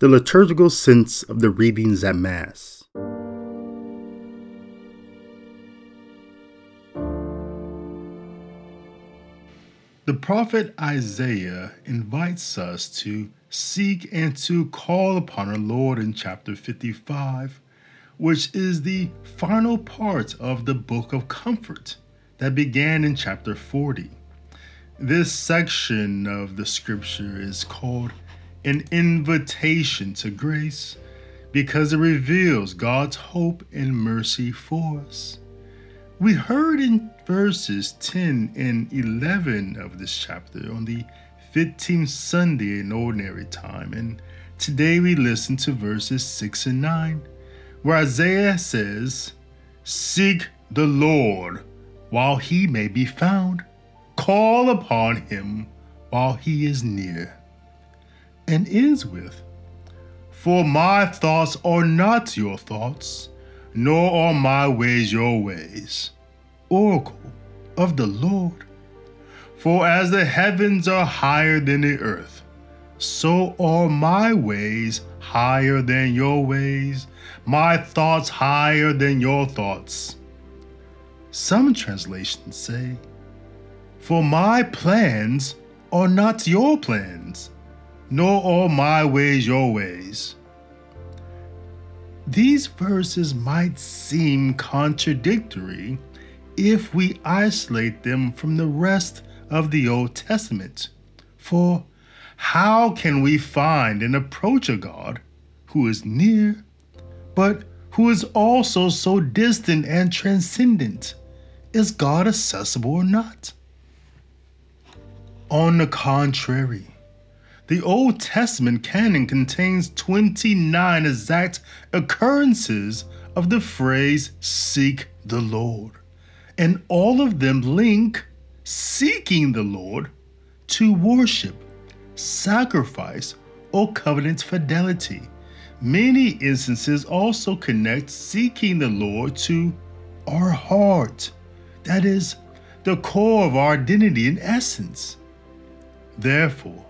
the liturgical sense of the readings at Mass. The prophet Isaiah invites us to seek and to call upon our Lord in chapter 55, which is the final part of the book of comfort that began in chapter 40. This section of the scripture is called an invitation to grace because it reveals God's hope and mercy for us. We heard in verses 10 and 11 of this chapter on the 15th Sunday in Ordinary Time, and today we listen to verses 6 and 9, where Isaiah says, Seek the Lord while he may be found, call upon him while he is near and ends with For my thoughts are not your thoughts, nor are my ways your ways. Oracle of the Lord. For as the heavens are higher than the earth, so are my ways higher than your ways, my thoughts higher than your thoughts. Some translations say, For my plans are not your plans nor are my ways your ways. These verses might seem contradictory if we isolate them from the rest of the Old Testament. For how can we find and approach a God who is near, but who is also so distant and transcendent? Is God accessible or not? On the contrary, the Old Testament canon contains 29 exact occurrences of the phrase seek the Lord, and all of them link seeking the Lord to worship, sacrifice, or covenant fidelity. Many instances also connect seeking the Lord to our heart, that is, the core of our identity and essence. Therefore,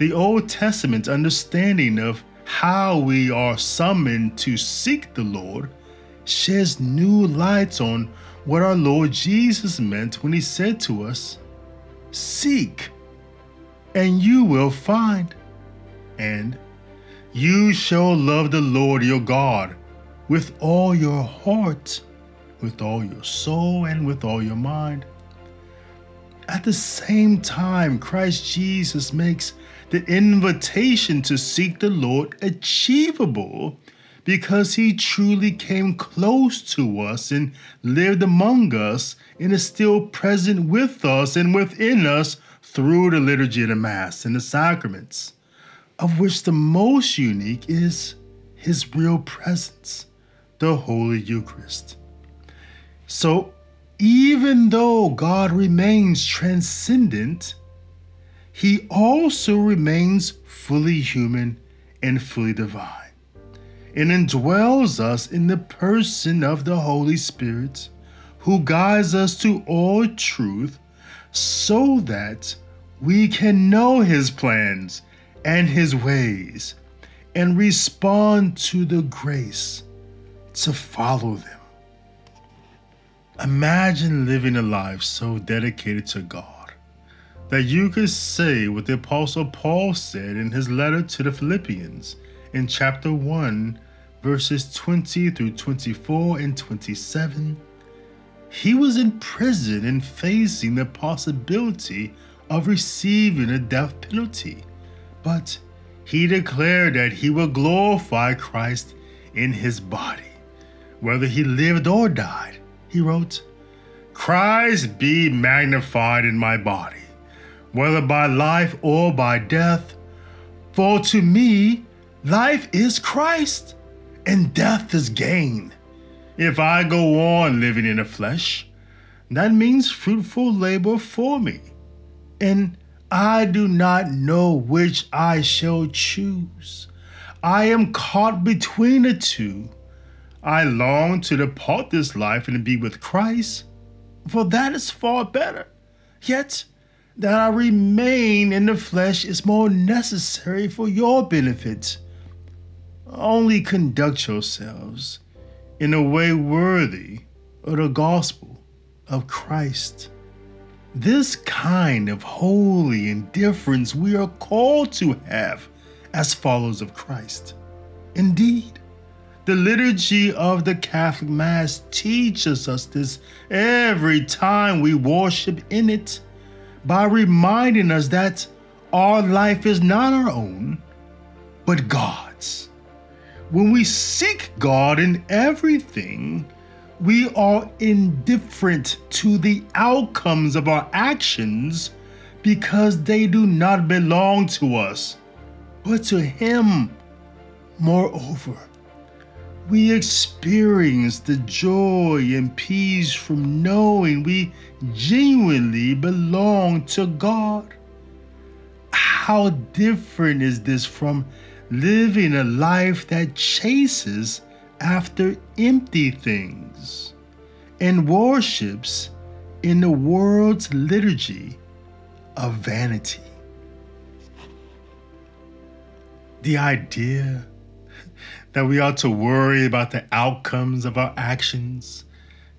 the Old Testament understanding of how we are summoned to seek the Lord sheds new lights on what our Lord Jesus meant when he said to us, Seek, and you will find, and you shall love the Lord your God with all your heart, with all your soul, and with all your mind. At the same time, Christ Jesus makes the invitation to seek the Lord achievable because he truly came close to us and lived among us and is still present with us and within us through the liturgy of the Mass and the sacraments, of which the most unique is his real presence, the Holy Eucharist. So, even though God remains transcendent, he also remains fully human and fully divine, and indwells us in the person of the Holy Spirit, who guides us to all truth, so that we can know His plans and His ways and respond to the grace to follow them. Imagine living a life so dedicated to God that you could say what the Apostle Paul said in his letter to the Philippians in chapter 1, verses 20 through 24 and 27. He was in prison and facing the possibility of receiving a death penalty, but he declared that he would glorify Christ in his body, whether he lived or died he wrote, Christ be magnified in my body, whether by life or by death. For to me, life is Christ, and death is gain. If I go on living in the flesh, that means fruitful labor for me. And I do not know which I shall choose. I am caught between the two. I long to depart this life and be with Christ, for that is far better. Yet, that I remain in the flesh is more necessary for your benefit. only conduct yourselves in a way worthy of the gospel of Christ. This kind of holy indifference we are called to have as followers of Christ. Indeed, the liturgy of the Catholic Mass teaches us this every time we worship in it by reminding us that our life is not our own, but God's. When we seek God in everything, we are indifferent to the outcomes of our actions because they do not belong to us, but to Him. Moreover, we experience the joy and peace from knowing we genuinely belong to God. How different is this from living a life that chases after empty things and worships in the world's liturgy of vanity? The idea that we ought to worry about the outcomes of our actions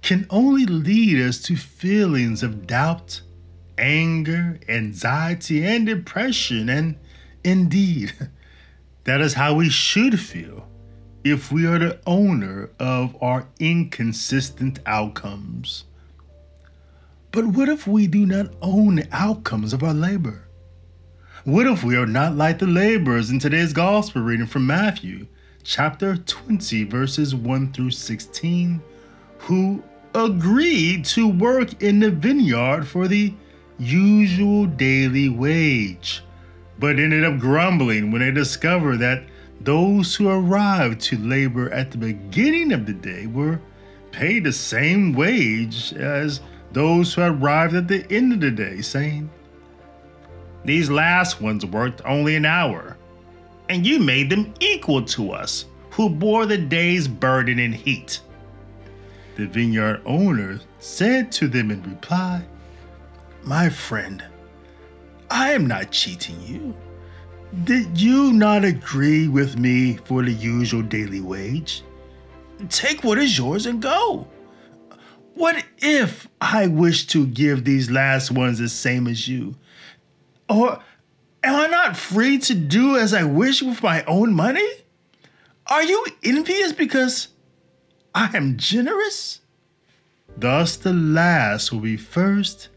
can only lead us to feelings of doubt, anger, anxiety, and depression. And indeed, that is how we should feel if we are the owner of our inconsistent outcomes. But what if we do not own the outcomes of our labor? What if we are not like the laborers in today's gospel reading from Matthew? Chapter 20, verses 1 through 16, who agreed to work in the vineyard for the usual daily wage, but ended up grumbling when they discovered that those who arrived to labor at the beginning of the day were paid the same wage as those who arrived at the end of the day, saying, These last ones worked only an hour and you made them equal to us, who bore the day's burden and heat. The vineyard owner said to them in reply, My friend, I am not cheating you. Did you not agree with me for the usual daily wage? Take what is yours and go. What if I wish to give these last ones the same as you? Or Am I not free to do as I wish with my own money? Are you envious because I am generous? Thus, the last will be first,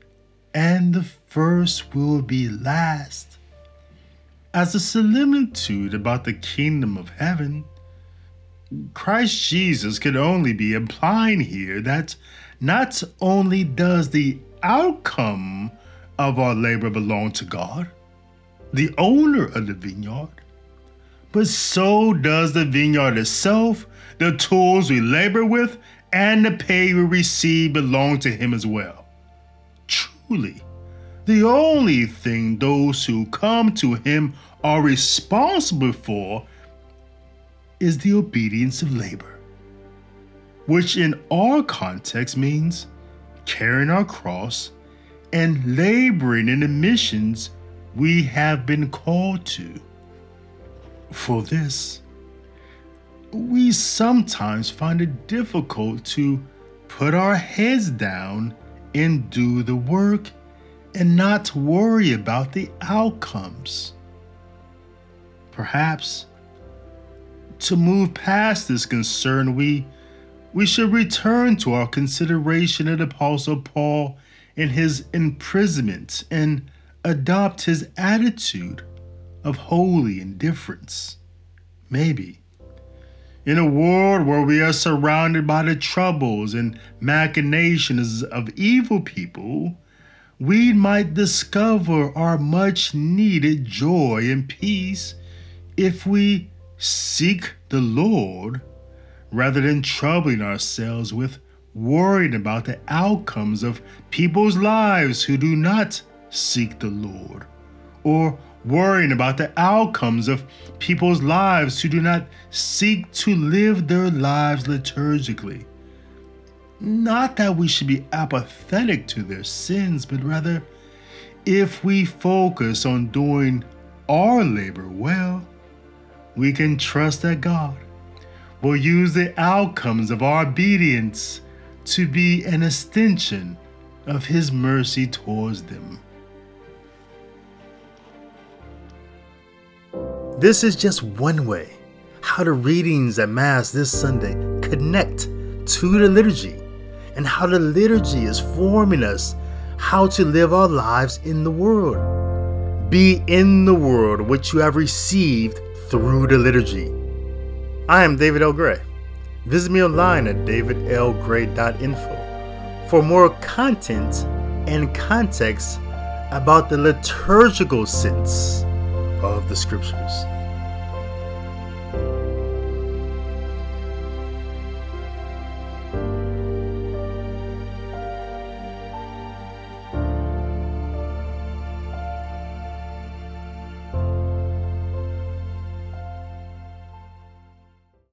and the first will be last. As a similitude about the kingdom of heaven, Christ Jesus could only be implying here that not only does the outcome of our labor belong to God, the owner of the vineyard, but so does the vineyard itself, the tools we labor with, and the pay we receive belong to him as well. Truly, the only thing those who come to him are responsible for is the obedience of labor, which in our context means carrying our cross and laboring in the missions we have been called to. For this, we sometimes find it difficult to put our heads down and do the work and not worry about the outcomes. Perhaps to move past this concern, we, we should return to our consideration of the Apostle Paul in his imprisonment and adopt his attitude of holy indifference. Maybe. In a world where we are surrounded by the troubles and machinations of evil people, we might discover our much needed joy and peace if we seek the Lord rather than troubling ourselves with worrying about the outcomes of people's lives who do not seek the Lord, or worrying about the outcomes of people's lives who do not seek to live their lives liturgically. Not that we should be apathetic to their sins, but rather, if we focus on doing our labor well, we can trust that God will use the outcomes of our obedience to be an extension of His mercy towards them. This is just one way how the readings at Mass this Sunday connect to the liturgy and how the liturgy is forming us how to live our lives in the world. Be in the world which you have received through the liturgy. I am David L. Gray. Visit me online at davidlgray.info for more content and context about the liturgical sense of the scriptures.